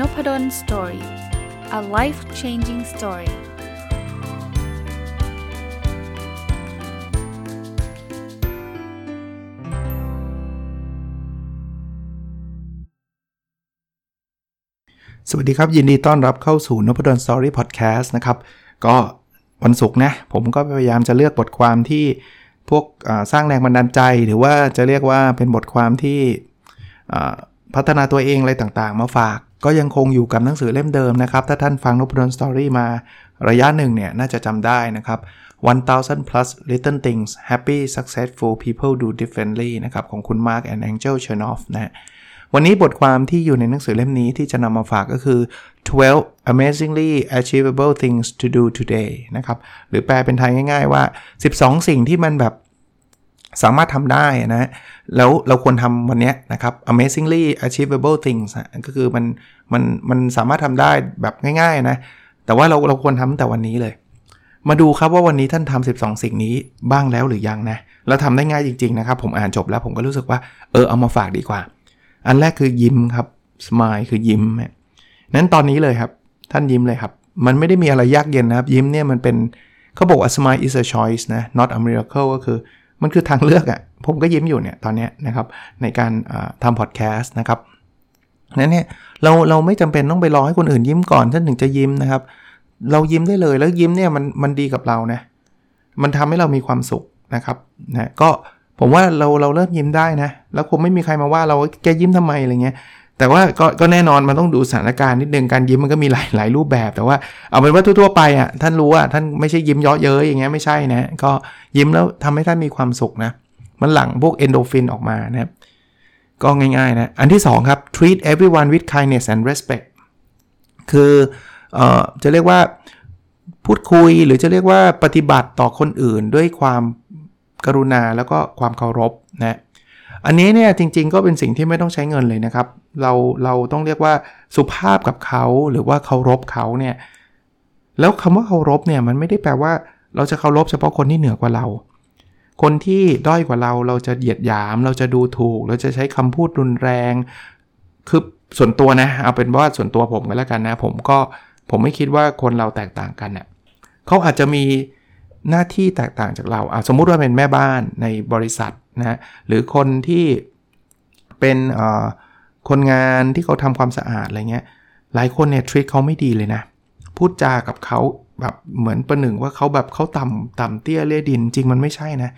Nopadol story a life changing story สวัสดีครับ ยินดีต้อนรับเข้าสู่นพดล story พอดแคสต์นะครับ ก็วันศุกร์นะ ผมก็พยายามจะเลือกบทความที่พวกสร้างแรงบันดาลใจ หรือว่าจะเรียกว่าเป็นบทความที่ พัฒนาตัวเองอะไรต่างๆ มาฝาก ก็ยังคงอยู่กับหนังสือเล่มเดิมนะครับ ถ้าท่านฟังนพดลสตอรี่มาระยะหนึ่งเนี่ย น่าจะจำได้นะครับ1000 plus little things happy successful people do differently นะครับ ของคุณ Mark and Angel Chernoff นะ วันนี้บทความที่อยู่ในหนังสือเล่มนี้ที่จะนำมาฝากก็คือ 12 amazingly achievable things to do today นะครับ หรือแปลเป็นไทยง่ายๆว่า 12 สิ่งที่มันแบบ สามารถทำได้นะแล้วเราควรทำวันนี้นะครับ amazingly achievable things ก็คือมันมันมันสามารถทำได้แบบง่ายๆนะแต่ว่าเราเราควรทำแต่วันนี้เลย มาดูครับว่าวันนี้ท่านทำ12 สิ่งนี้บ้างแล้วหรือยังนะแล้วทำได้ง่ายจริงๆนะครับผมอ่านจบแล้วผมก็รู้สึกว่าเออเอามาฝากดีกว่า อันแรกคือยิ้มครับ smile คือยิ้มนั้นตอนนี้เลยครับท่านยิ้มเลยครับ มันไม่ได้มีอะไรยากเย็นนะครับ ยิ้มเนี่ยมันเป็นเขาบอกว่า smile is a choice นะ not a miracle ก็คือ มันคือทางเลือกอะ่ะผมก็ยิ้มอยู่เนี่ยตอนนี้นะครับในการทำพอดแคสต์นะครับนั้นเนี่ยเราเราไม่จำเป็นต้องไปรอให้คนอื่นยิ้มก่อนท่านถึงจะยิ้มนะครับ เรายิ้มได้เลยแล้วยิ้มเนี่ยมันมันดีกับเรานะมันทำให้เรามีความสุขนะครับนะก็ผมว่าเราเราเริ่มยิ้มได้นะ แล้วคงไม่มีใครมาว่าเราแกยิ้มทำไมอะไรเงี้ย แต่ว่าก็ก็แน่นอนมันต้องดูสถานการณ์นิดนึงการยิ้มมันก็มีหลายหลายรูปแบบ แต่ว่าเอาเป็นว่าทั่วๆไปอะท่านรู้ว่าท่านไม่ใช่ยิ้มเยาะเย้ยอย่างเงี้ยไม่ใช่นะก็ยิ้มแล้วทำให้ท่านมีความสุขนะมันหลั่งพวกเอนโดฟินออกมานะครับก็ง่ายๆนะอันที่ 2 ครับ treat everyone with kindness and respect คือเอ่อจะเรียกว่าพูดคุยหรือจะเรียกว่าปฏิบัติต่อคนอื่นด้วยความกรุณาแล้วก็ความเคารพนะ อันนี้เนี่ยจริง ๆ ก็เป็นสิ่งที่ไม่ต้องใช้เงินเลยนะครับ เราเราต้องเรียกว่าสุภาพกับเขาหรือว่าเคารพเขาเนี่ยแล้วคำว่าเคารพเนี่ยมันไม่ได้แปลว่า เราจะเคารพเฉพาะคนที่เหนือกว่าเรา คนที่ด้อยกว่าเราเราจะเหยียดหยาม เราจะดูถูก เราจะใช้คำพูดรุนแรงคือส่วนตัวนะเอาเป็นว่าส่วนตัวผมก็แล้วกันนะ ผมก็ผมไม่คิดว่าคนเราแตกต่างกันเนะ่ยเขาอาจจะมีหน้าที่แตกต่างจากเราสมมุติว่าเป็นแม่บ้านในบริษัท นะหรือคนที่เป็นคนงานที่เขาทำความสะอาดอะไรเงี้ยหลายคนเนี่ยทรีตเขาไม่ดีเลยนะ พูดจากับเขาแบบเหมือนประหนึ่งว่าเขาแบบเขาต่ำต่ำเตี้ยเลี่ยดิน จริงมันไม่ใช่นะ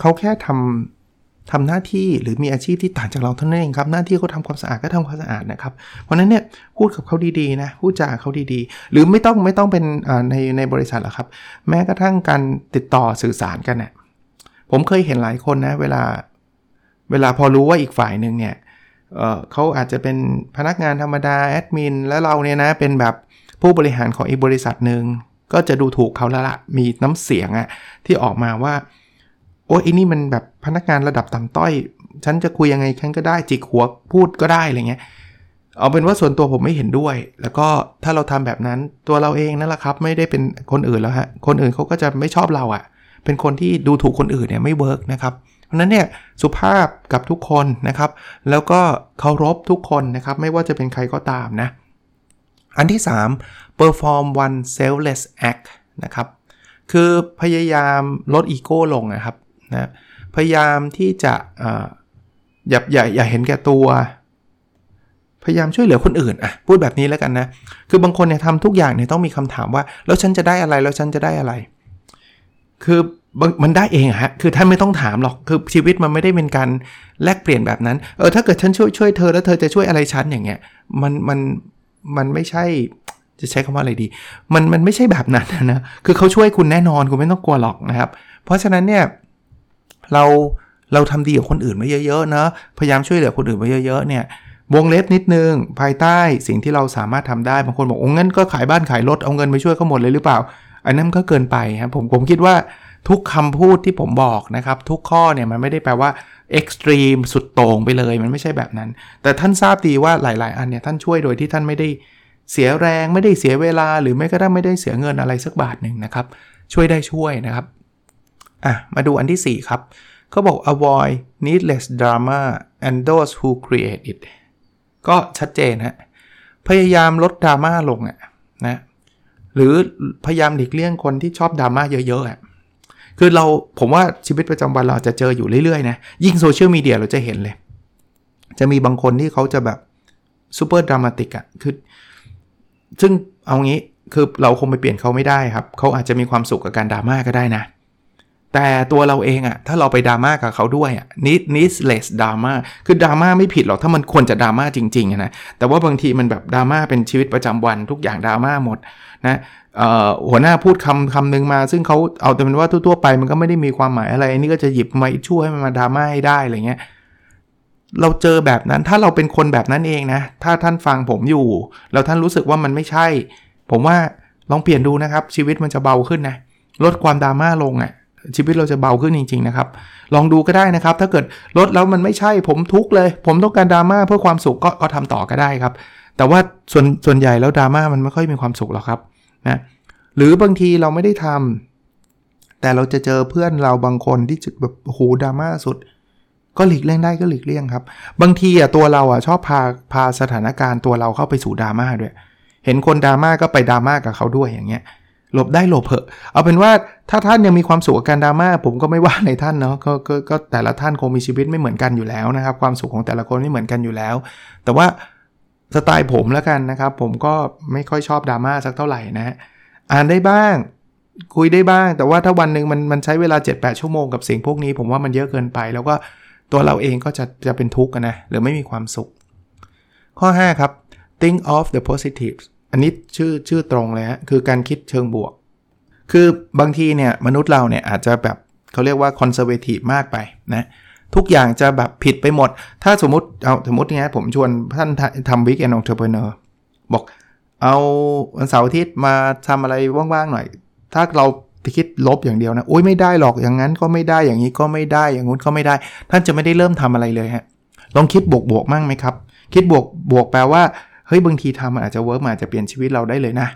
เขาแค่ทำทำหน้าที่หรือมีอาชีพที่ต่างจากเราเท่านั้นเองครับ หน้าที่เขาทาความสะอาดก็ทำความสะอาดนะครับ เพราะนั้นเนี่ยพูดกับเขาดีๆนะพูดจาเขาดีๆ หรือไม่ต้องไม่ต้องเป็นในในบริษัทหรอกครับ แม้กระทั่งการติดต่อสื่อสารกันเนะี่ย ผมเคยเห็นหลายคนนะเวลาเวลาพอรู้ว่าอีกฝ่ายหนึ่งเนี่ยเเขาอาจจะเป็นพนักงานธรรมดาแอดมินแล้วเราเนี่ยนะเป็นแบบผู้บริหารของอีกบริษัทหนึ่งก็จะดูถูกเขาแล้วละมีน้ำเสียงอะที่ออกมาว่า โอ้ยนี่มันแบบพนักงานระดับต่ำต้อย ฉันจะคุยยังไงฉันก็ได้จิกหัวพูดก็ได้อะไรเงี้ยเอาเป็นว่าส่วนตัวผมไม่เห็นด้วย แล้วก็ถ้าเราทำแบบนั้นตัวเราเองนั่นแหละครับ ไม่ได้เป็นคนอื่นแล้วฮะคนอื่นเขาก็จะไม่ชอบเราอะ่ะ เป็นคนที่ดูถูกคนอื่นเนี่ยไม่เวิร์กนะครับเพราะนั้นเนี่ยสุภาพกับทุกคนนะครับ แล้วก็เคารพทุกคนนะครับ ไม่ว่าจะเป็นใครก็ตามนะ อันที่ 3 perform one selfless act นะครับ คือพยายามลดอีโก้ลงนะครับนะพยายามที่จะอย่าอย่าอย่าเห็นแก่ตัว พยายามช่วยเหลือคนอื่นอะพูดแบบนี้แล้วกันนะ คือบางคนเนี่ยทำทุกอย่างเนี่ยต้องมีคำถามว่า แล้วฉันจะได้อะไรแล้วฉันจะได้อะไร คือมันได้เองฮะ คือท่านไม่ต้องถามหรอก คือชีวิตมันไม่ได้เป็นการแลกเปลี่ยนแบบนั้น เออ ถ้าเกิดฉันช่วยช่วยเธอแล้วเธอจะช่วยอะไรฉันอย่างเงี้ย มัน มัน มันไม่ใช่ จะใช้คำว่าอะไรดี มัน มันไม่ใช่แบบนั้นนะ คือเขาช่วยคุณแน่นอนคุณไม่ต้องกลัวหรอกนะครับ เพราะฉะนั้นเนี่ย เรา เราทำดีกับคนอื่นมาเยอะๆนะ พยายามช่วยเหลือคนอื่นมาเยอะๆ เนี่ยวงเล็บนิดนึง ภายใต้สิ่งที่เราสามารถทำได้ บางคนบอกโอ้งั้นก็ขายบ้านขายรถเอาเงินไปช่วยเขาหมดเลยหรือเปล่า อันนั้นก็เกินไปครับผมผมคิดว่าทุกคำพูดที่ผมบอกนะครับ ทุกข้อเนี่ยมันไม่ได้แปลว่าเอ็กซ์ตรีมสุดโต่งไปเลยมันไม่ใช่แบบนั้น แต่ท่านทราบดีว่าหลาย ๆ อันเนี่ยท่านช่วยโดยที่ท่านไม่ได้เสียแรงไม่ได้เสียเวลา หรือไม่ก็ได้ไม่ได้เสียเงินอะไรสักบาทหนึ่งนะครับ ช่วยได้ช่วยนะครับอะมาดูอันที่ 4 ครับเขาบอก avoid needless drama and those who create it ก็ชัดเจนฮะพยายามลดดราม่าลงอะนะ หรือพยายามหลีกเลี่ยงคนที่ชอบดราม่าเยอะๆอะคือเราผมว่าชีวิตประจำวันเราจะเจออยู่เรื่อยๆนะยิ่งโซเชียลมีเดียเราจะเห็นเลย จะมีบางคนที่เขาจะแบบซูเปอร์ดรามาติกอะคือซึ่งเอางี้คือเราคงไปเปลี่ยนเขาไม่ได้ครับ เขาอาจจะมีความสุขกับการดราม่าก็ได้นะ แต่ตัวเราเองอะถ้าเราไปดราม่ากับเขาด้วยอะนิดนิสเลสดราม่าคือดราม่าไม่ผิดหรอกถ้ามันควรจะดราม่าจริงๆนะแต่ว่าบางทีมันแบบดราม่าเป็นชีวิตประจำวันทุกอย่างดราม่าหมดนะหัวหน้าพูดคำคำหนึ่งมา ซึ่งเขาเอาแต่เป็นว่าทั่วๆไปมันก็ไม่ได้มีความหมายอะไรอันนี้ก็จะหยิบมาช่วยให้มันมาดราม่าให้ได้อะไรเงี้ยเราเจอแบบนั้นถ้าเราเป็นคนแบบนั้นเองนะ ถ้าท่านฟังผมอยู่ แล้วท่านรู้สึกว่ามันไม่ใช่ ผมว่าลองเปลี่ยนดูนะครับ ชีวิตมันจะเบาขึ้นนะลดความดราม่าลงอะ่ะ ชีวิตเราจะเบาขึ้นจริง ๆ นะครับ ลองดูก็ได้นะครับ ถ้าเกิดลดแล้วมันไม่ใช่ผมทุกเลย ผมต้องการดราม่าเพื่อความสุขก็ก็ทำต่อก็ได้ครับ แต่ว่าส่วนส่วนใหญ่แล้วดราม่ามันไม่ค่อยมีความสุขหรอกครับนะหรือบางทีเราไม่ได้ทำแต่เราจะเจอเพื่อนเราบางคนที่แบบโหดราม่าสุด ก็หลีกเลี่ยงได้ก็หลีกเลี่ยงครับ บางทีอะตัวเราอะชอบพาพาสถานการณ์ตัวเราเข้าไปสู่ดราม่าด้วย เห็นคนดราม่าก็ไปดราม่ากับเขาด้วยอย่างเงี้ย หลบได้หลบเถอะ เอาเป็นว่าถ้าท่านยังมีความสุขกับการดราม่าผมก็ไม่ว่าในท่านเนาะกก็ก็แต่ละท่านคงมีชีวิตไม่เหมือนกันอยู่แล้วนะครับ ความสุขของแต่ละคนไม่เหมือนกันอยู่แล้ว แต่ว่าสไตล์ผมแล้วกันนะครับ ผมก็ไม่ค่อยชอบดราม่าสักเท่าไหร่นะ อ่านได้บ้าง คุยได้บ้าง แต่ว่าถ้าวันหนึ่งมันมันใช้เวลา 7-8 ชั่วโมงกับสิ่งพวกนี้ ผมว่ามันเยอะเกินไป แล้วก็ตัวเราเองก็จะจะเป็นทุกข์นะหรือไม่มีความสุข ข้อ 5 ครับ think of the positives อันนี้ชื่อชื่อตรงเลยฮะคือการคิดเชิงบวก คือบางทีเนี่ยมนุษย์เราเนี่ยอาจจะแบบเขาเรียกว่า conservative มากไปนะทุกอย่างจะแบบผิดไปหมด ถ้าสมมติเอาสมมติเนี้ยผมชวนท่านทำ weekend entrepreneur บอกเอาวันเสาร์อาทิตย์มาทำอะไรว่างๆหน่อย ถ้าเราคิดลบอย่างเดียวนะโอ้ยไม่ได้หรอกอย่างนั้นก็ไม่ได้อย่างนี้ก็ไม่ได้อย่างงู้นก็ไม่ได้ ท่านจะไม่ได้เริ่มทำอะไรเลยฮะลองคิดบวกบวกมั่งไหมครับ คิดบวกบวกแปลว่า เฮ้ยบางทีทำมันอาจจะเวิร์กมาจะเปลี่ยนชีวิตเราได้เลยนะ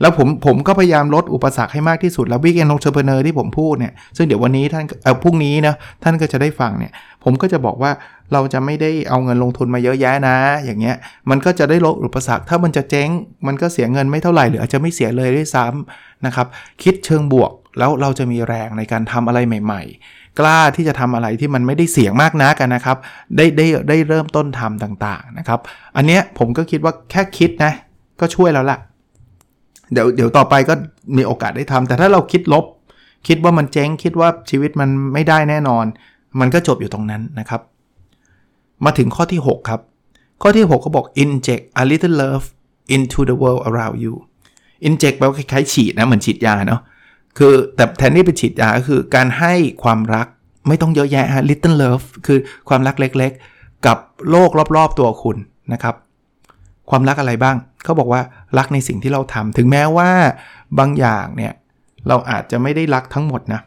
แล้วผมผมก็พยายามลดอุปสรรคให้มากที่สุด แล้ว weekend entrepreneur ที่ผมพูดเนี่ยซึ่งเดี๋ยววันนี้ท่านเออพรุ่งนี้นะท่านก็จะได้ฟังเนี่ย ผมก็จะบอกว่าเราจะไม่ได้เอาเงินลงทุนมาเยอะแยะนะ อย่างเงี้ยมันก็จะได้ลดอุปสรรคถ้ามันจะเจ๊ง มันก็เสียเงินไม่เท่าไหร่หรืออาจจะไม่เสียเลยด้วยซ้ำนะครับคิดเชิงบวกแล้วเราจะมีแรงในการทำอะไรใหม่ๆ กล้าที่จะทำอะไรที่มันไม่ได้เสี่ยงมากนักกันนะครับ ได้ได้ได้เริ่มต้นทำต่างๆนะครับ อันเนี้ยผมก็คิดว่าแค่คิดนะ ก็ช่วยแล้วล่ะ เดี๋ยวเดี๋ยวต่อไปก็มีโอกาสได้ทำแต่ถ้าเราคิดลบ คิดว่ามันเจ๊งคิดว่าชีวิตมันไม่ได้แน่นอน มันก็จบอยู่ตรงนั้นนะครับ มาถึงข้อที่ 6 ครับ ข้อที่6เขาบอก inject a little love into the world around you inject แปลว่าคล้ายๆฉีดนะเหมือนฉีดยาเนาะ คือแต่แทนที่ไปฉีดยาคือการให้ความรักไม่ต้องเยอะแยะฮะ little love คือความรักเล็กๆ กับโลกรอบๆตัวคุณนะครับ ความรักอะไรบ้าง เขาบอกว่ารักในสิ่งที่เราทำถึงแม้ว่าบางอย่างเนี่ย เราอาจจะไม่ได้รักทั้งหมดนะ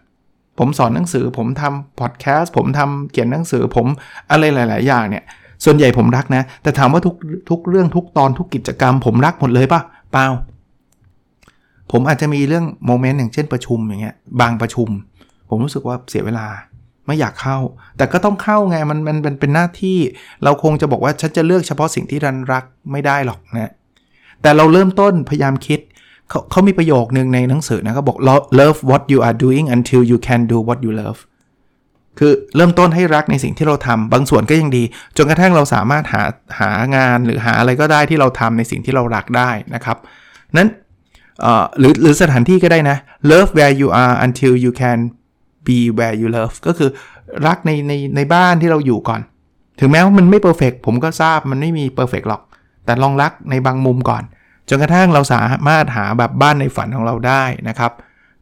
ผมสอนหนังสือผมทำพอดแคสต์ผมทำเขียนหนังสือผมอะไรหลาย ๆ อย่างเนี่ย ส่วนใหญ่ผมรักนะ แต่ถามว่าทุกทุกเรื่องทุกตอนทุกกิจกรรม ผมรักหมดเลยปะเปล่า ผมอาจจะมีเรื่องโมเมนต์อย่างเช่นประชุมอย่างเงี้ยบางประชุม ผมรู้สึกว่าเสียเวลาไม่อยากเข้า แต่ก็ต้องเข้าไงมันมันเป็นเป็นหน้าที่เราคงจะบอกว่าฉันจะเลือกเฉพาะสิ่งที่รันรักไม่ได้หรอกนะแต่เราเริ่มต้นพยายามคิดเขาเขามีประโยคนึงในหนังสือนะเขาบอก love what you are doing until you can do what you love คือเริ่มต้นให้รักในสิ่งที่เราทำบางส่วนก็ยังดี จนกระทั่งเราสามารถหาหางานหรือหาอะไรก็ได้ที่เราทำในสิ่งที่เรารักได้นะครับนั้น หรือหรือสถานที่ก็ได้นะ love where you are until you can be where you love ก็คือรักในในในบ้านที่เราอยู่ก่อน ถึงแม้ว่ามันไม่ perfect ผมก็ทราบมันไม่มี perfect หรอก แต่ลองรักในบางมุมก่อน จนกระทั่งเราสามารถหาแบบบ้านในฝันของเราได้นะครับ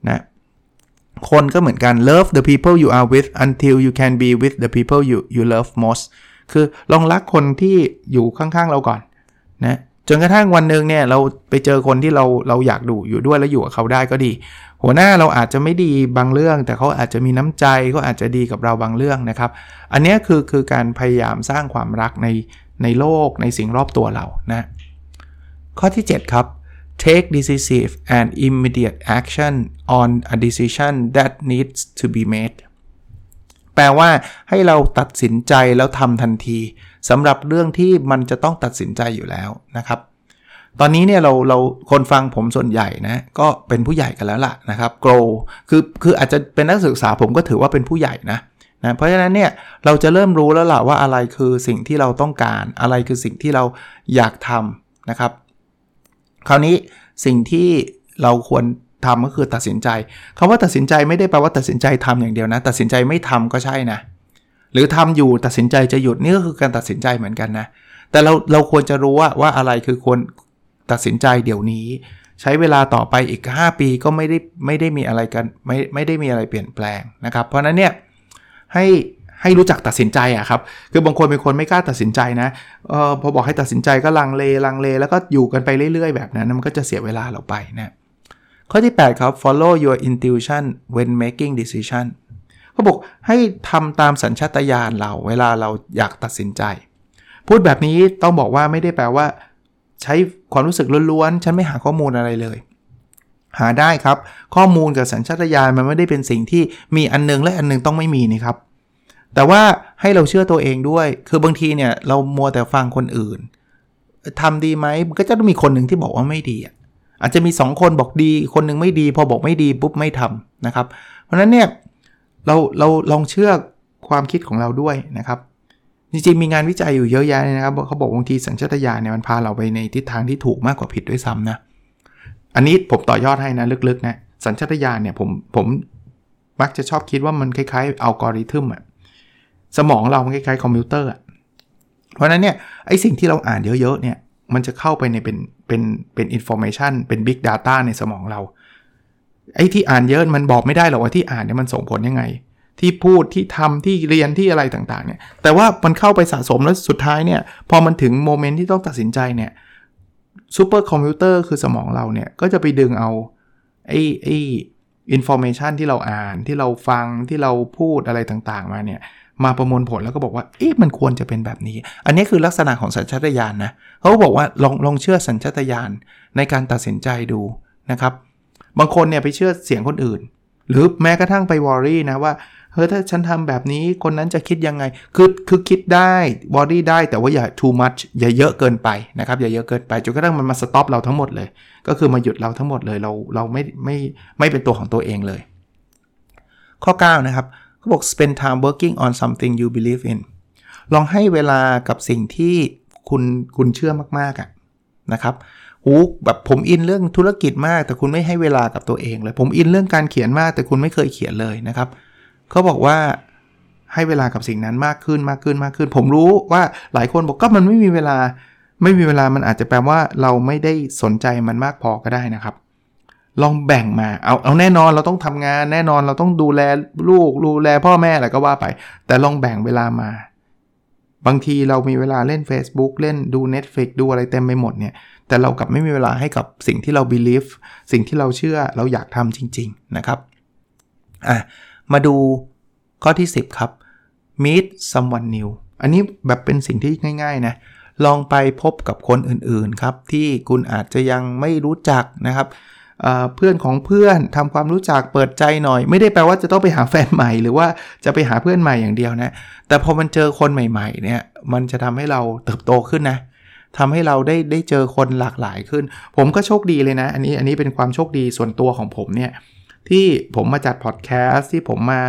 นะคนก็เหมือนกัน love the people you are with until you can be with the people you you love most คือลองรักคนที่อยู่ข้างๆเราก่อนนะ จนกระทั่งวันหนึ่งเนี่ยเราไปเจอคนที่เราเราอยากดูอยู่ด้วยแล้วอยู่กับเขาได้ก็ดี หัวหน้าเราอาจจะไม่ดีบางเรื่อง แต่เขาอาจจะมีน้ำใจก็อาจจะดีกับเราบางเรื่องนะครับ อันนี้คือคือการพยายามสร้างความรักในในโลกในสิ่งรอบตัวเรานะข้อที่ 7 ครับ take decisive and immediate action on a decision that needs to be made แปลว่าให้เราตัดสินใจแล้วทำทันทีสำหรับเรื่องที่มันจะต้องตัดสินใจอยู่แล้วนะครับ ตอนนี้เนี่ยเราเราคนฟังผมส่วนใหญ่นะก็เป็นผู้ใหญ่กันแล้วล่ะนะครับ grow คือคืออาจจะเป็นนักศึกษาผมก็ถือว่าเป็นผู้ใหญ่นะนะเพราะฉะนั้นเนี่ยเราจะเริ่มรู้แล้วล่ะว่าอะไรคือสิ่งที่เราต้องการ อะไรคือสิ่งที่เราอยากทำนะครับ คราวนี้สิ่งที่เราควร ทำก็คือตัดสินใจคาว่าตัดสินใจไม่ได้แปลว่าตัดสินใจทำอย่างเดียวนะ ตัดสินใจไม่ทำก็ใช่นะ หรือทำอยู่ตัดสินใจจะหยุดนี่ก็คือการตัดสินใจเหมือนกันนะ แต่เราเราควรจะรู้ว่าว่าอะไรคือควรตัดสินใจเดี๋ยวนี้ ใช้เวลาต่อไปอีก 5 ปีก็ไม่ได้ไม่ได้มีอะไรกันไม่ไม่ได้มีอะไรเปลี่ยนแปลงนะครับ เพราะนั้นเนี่ยให้ให้รู้จักตัดสินใจอะครับ คือบางคนเป็นคนไม่กล้าตัดสินใจนะออพอบอกให้ตัดสินใจก็ลังเลลังเล แล้วก็อยู่กันไปเรื่อย ๆ แบบนั้นมันก็จะเสียเวลาเราไปนะ ข้อที่ 8 ครับ follow your intuition when making decision เขาบอกให้ทำตามสัญชาตญาณเราเวลาเราอยากตัดสินใจ พูดแบบนี้ต้องบอกว่าไม่ได้แปลว่า ใช้ความรู้สึกล้วนๆ ฉันไม่หาข้อมูลอะไรเลย หาได้ครับ ข้อมูลกับสัญชาตญาณมันไม่ได้เป็นสิ่งที่มีอันนึงและอันนึงต้องไม่มีนี่ครับ แต่ว่าให้เราเชื่อตัวเองด้วย คือบางทีเนี่ยเรามัวแต่ฟังคนอื่นทำดีไหมก็จะต้องมีคนหนึ่งที่บอกว่าไม่ดีอะ อาจจะมี 2 คนบอกดีคนนึงไม่ดี พอบอกไม่ดีปุ๊บไม่ทำนะครับ เพราะนั้นเนี่ยเราเราลองเชื่อความคิดของเราด้วยนะครับจริงๆมีงานวิจัยอยู่เยอะแยะนะครับเขาบอกบางทีสัญชาตญาณเนี่ยมันพาเราไปในทิศทางที่ถูกมากกว่าผิดด้วยซ้ำนะอันนี้ผมต่อยอดให้นะลึกๆนะสัญชาตญาณเนี่ยผมผมมักจะชอบคิดว่ามันคล้ายๆอัลกอริทึมอะสมองเรามันคล้ายๆคอมพิวเตอร์อะเพราะนั้นเนี่ยไอสิ่งที่เราอ่านเยอะๆเนี่ย มันจะเข้าไปในเป็นเป็นเป็น information เป็น Big Data ในสมองเรา ไอ้ที่อ่านเยอะมันบอกไม่ได้หรอกว่าที่อ่านเนี่ยมันส่งผลยังไง ที่พูดที่ทำที่เรียนที่อะไรต่างๆเนี่ยแต่ว่ามันเข้าไปสะสมแล้วสุดท้ายเนี่ยพอมันถึง moment ที่ต้องตัดสินใจเนี่ยซูเปอร์คอมพิวเตอร์คือสมองเราเนี่ยก็จะไปดึงเอาไอ้ไอ้ information ที่เราอ่านที่เราฟังที่เราพูดอะไรต่างๆมาเนี่ย มาประมวลผลแล้วก็บอกว่า เอ๊ะมันควรจะเป็นแบบนี้ อันนี้คือลักษณะของสัญชาตญาณนะเขาบอกว่าลองลองเชื่อสัญชาตญาณในการตัดสินใจดูนะครับ บางคนเนี่ยไปเชื่อเสียงคนอื่น หรือแม้กระทั่งไปวอรี่นะว่าเฮ้ยถ้าฉันทำแบบนี้คนนั้นจะคิดยังไง คือคือคิดได้วอรี่ได้แต่ว่าอย่า too much อย่าเยอะเกินไปนะครับอย่าเยอะเกินไปจนกระทั่งมันมาสต็อปเราทั้งหมดเลย ก็คือมาหยุดเราทั้งหมดเลยเราเราไม่ไม่ไม่เป็นตัวของตัวเองเลย ข้อ 9 นะครับ เขาบอก spend time working on something you believe in ลองให้เวลากับสิ่งที่คุณคุณเชื่อมากๆอะนะครับหูแบบผมอินเรื่องธุรกิจมาก แต่คุณไม่ให้เวลากับตัวเองเลย ผมอินเรื่องการเขียนมาก แต่คุณไม่เคยเขียนเลยนะครับเขาบอกว่าให้เวลากับสิ่งนั้นมากขึ้นมากขึ้นมากขึ้น ผมรู้ว่าหลายคนบอกก็มันไม่มีเวลา ไม่มีเวลามันอาจจะแปลว่าเราไม่ได้สนใจมันมากพอก็ได้นะครับ ลองแบ่งมาเอาเอาแน่นอนเราต้องทำงาน แน่นอนเราต้องดูแลลูกดูแลพ่อแม่อะไรก็ว่าไป แต่ลองแบ่งเวลามา บางทีเรามีเวลาเล่น Facebook เล่นดู Netflix ดูอะไรเต็มไปหมดเนี่ย แต่เรากลับไม่มีเวลาให้กับสิ่งที่เรา believe สิ่งที่เราเชื่อเราอยากทำจริง ๆ นะครับอะมาดูข้อที่ 10 ครับ meet someone new อันนี้แบบเป็นสิ่งที่ง่าย ๆ นะ ลองไปพบกับคนอื่นๆ ครับ ที่คุณอาจจะยังไม่รู้จักนะครับ เพื่อนของเพื่อนทำความรู้จักเปิดใจหน่อย ไม่ได้แปลว่าจะต้องไปหาแฟนใหม่ หรือว่าจะไปหาเพื่อนใหม่อย่างเดียวนะ แต่พอมันเจอคนใหม่ๆเนี่ยมันจะทำให้เราเติบโตขึ้นนะทำให้เราได้ได้เจอคนหลากหลายขึ้น ผมก็โชคดีเลยนะ อันนี้อันนี้เป็นความโชคดีส่วนตัวของผมเนี่ยที่ผมมาจัดพอดแคสต์ที่ผมมา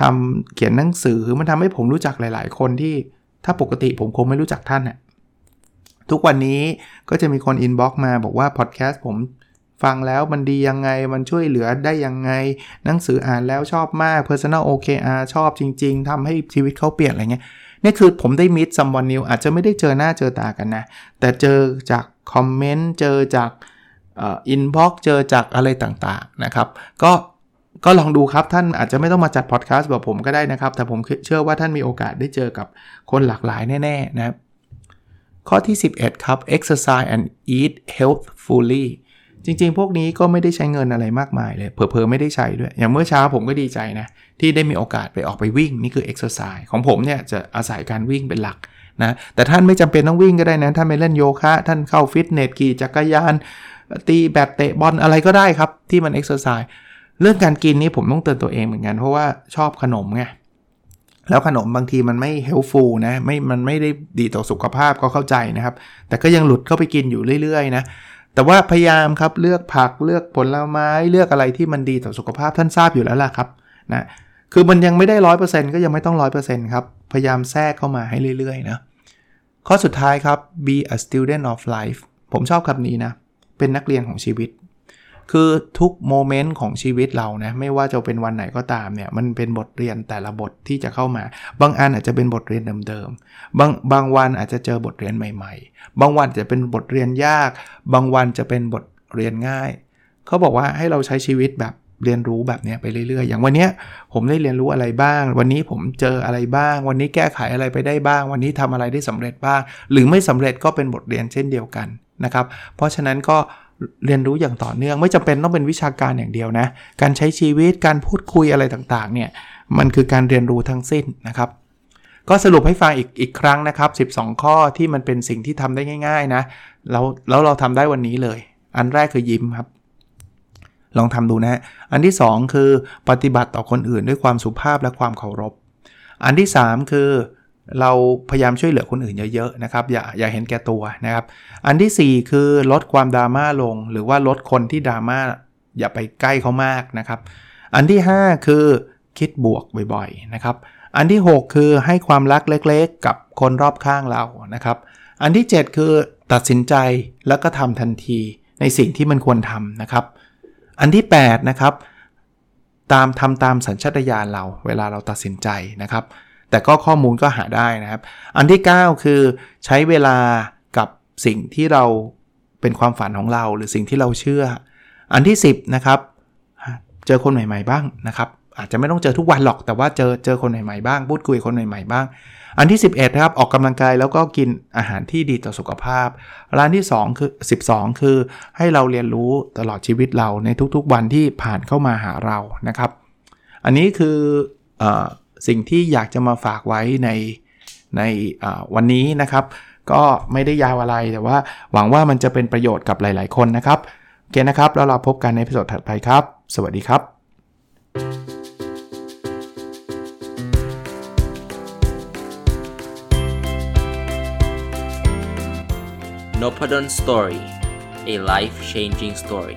ทำเขียนหนังสือมันทำให้ผมรู้จักหลาย ๆ คนที่ถ้าปกติผมคงไม่รู้จักท่านนะ่ะทุกวันนี้ก็จะมีคน inbox มาบอกว่าพอดแคสต์ผม ฟังแล้วมันดียังไงมันช่วยเหลือได้ยังไง หนังสืออ่านแล้วชอบมาก Personal OKR ชอบจริง ๆทำให้ชีวิตเขาเปลี่ยนอะไรเงี้ยนี่คือผมได้ meet someone new อาจจะไม่ได้เจอหน้าเจอตากันนะ แต่เจอจาก comment เจอจาก inbox เจอจากอะไรต่างๆนะครับ ก็ก็ลองดูครับท่านอาจจะไม่ต้องมาจัดพอดแคสต์แบบผมก็ได้นะครับ แต่ผมเชื่อว่าท่านมีโอกาสได้เจอกับคนหลากหลายแน่ ๆ นะครับ ข้อที่ 11 ครับ exercise and eat healthfully จริงๆ พวกนี้ก็ไม่ได้ใช้เงินอะไรมากมายเลยเผลอๆ ไม่ได้ใช้ด้วย อย่างเมื่อเช้าผมก็ดีใจนะ ที่ได้มีโอกาสไปออกไปวิ่ง นี่คือ exercise ของผมเนี่ยจะอาศัยการวิ่งเป็นหลักนะ แต่ท่านไม่จำเป็นต้องวิ่งก็ได้นะ ท่านไปเล่นโยคะ ท่านเข้าฟิตเนสขี่จักรยาน ตีแบดเตะบอลอะไรก็ได้ครับ ที่มันเอ็กซ์ไซส์เรื่องการกินนี่ผมต้องเตือนตัวเองเหมือนกันเพราะว่าชอบขนมไงแล้วขนมบางทีมันไม่เฮลฟูลนะไม่มันไม่ได้ดีต่อสุขภาพก็เข้าใจนะครับ แต่ก็ยังหลุดเข้าไปกินอยู่เรื่อยๆนะ แต่ว่าพยายามครับเลือกผักเลือกผลไม้เลือกอะไรที่มันดีต่อสุขภาพท่านทราบอยู่แล้วล่ะครับนะคือมันยังไม่ได้ร้อยเปอร์เซ็นต์ก็ยังไม่ต้องร้อยเปอร์เซ็นต์ครับ พยายามแทรกเข้ามาให้เรื่อยๆนะข้อสุดท้ายครับ be a student of life ผมชอบคำนี้นะ เป็นนักเรียนของชีวิต คือทุกโมเมนต์ของชีวิตเรานะไม่ว่าจะเป็นวันไหนก็ตามเนี่ยมันเป็นบทเรียนแต่ละบทที่จะเข้ามา บางอันอาจจะเป็นบทเรียนเดิมๆบางบางวันอาจจะเจอบทเรียนใหม่ ๆ บางวันจะเป็นบทเรียนยาก บางวันจะเป็นบทเรียนง่าย เขาบอกว่าให้เราใช้ชีวิตแบบเรียนรู้แบบนี้ไปเรื่อยๆ อย่างวันนี้ผมได้เรียนรู้อะไรบ้าง วันนี้ผมเจออะไรบ้าง วันนี้แก้ไขอะไรไปได้บ้าง วันนี้ทำอะไรได้สำเร็จบ้าง หรือไม่สำเร็จก็เป็นบทเรียนเช่นเดียวกันนะครับ เพราะฉะนั้นก็ เรียนรู้อย่างต่อเนื่องไม่จำเป็นต้องเป็นวิชาการอย่างเดียวนะ การใช้ชีวิตการพูดคุยอะไรต่างๆเนี่ยมันคือการเรียนรู้ทั้งสิ้นนะครับ ก็สรุปให้ฟังอีกอีกครั้งนะครับ 12 ข้อที่มันเป็นสิ่งที่ทำได้ง่าย ๆนะแล้วแล้วเราทำได้วันนี้เลย อันแรกคือยิ้มครับ ลองทำดูนะอันที่ 2 คือปฏิบัติต่อคนอื่นด้วยความสุภาพและความเคารพ อันที่ 3 คือ เราพยายามช่วยเหลือคนอื่นเยอะๆนะครับอย่าอย่าเห็นแก่ตัวนะครับ อันที่ 4 คือลดความดราม่าลง หรือว่าลดคนที่ดราม่าอย่าไปใกล้เขามากนะครับ อันที่ 5 คือคิดบวกบ่อยๆนะครับ อันที่ 6 คือให้ความรักเล็กๆ กับคนรอบข้างเรานะครับ อันที่ 7 คือตัดสินใจแล้วก็ทำทันทีในสิ่งที่มันควรทำนะครับ อันที่ 8 นะครับ ตามทำตามสัญชาตญาณเราเวลาเราตัดสินใจนะครับ แต่ก็ข้อมูลก็หาได้นะครับ อันที่ 9 คือใช้เวลากับสิ่งที่เราเป็นความฝันของเรา หรือสิ่งที่เราเชื่อ อันที่ 10นะครับเจอคนใหม่ๆบ้างนะครับอาจจะไม่ต้องเจอทุกวันหรอกแต่ว่าเจอเจอคนใหม่ๆบ้างพูดคุยคนใหม่ๆบ้าง อันที่ 11นะครับออกกำลังกายแล้วก็กินอาหารที่ดีต่อสุขภาพ ร้านที่2คือ12 คือให้เราเรียนรู้ตลอดชีวิตเราในทุกๆวันที่ผ่านเข้ามาหาเรานะครับ อันนี้คืออ สิ่งที่อยากจะมาฝากไว้ในในวันนี้นะครับ ก็ไม่ได้ยาวอะไรแต่ว่าหวังว่ามันจะเป็นประโยชน์กับหลาย ๆ คนนะครับโอเคนะครับ แล้วเราพบกันในพิสดถัดไปครับ สวัสดีครับ n o p a d o n Story a life changing story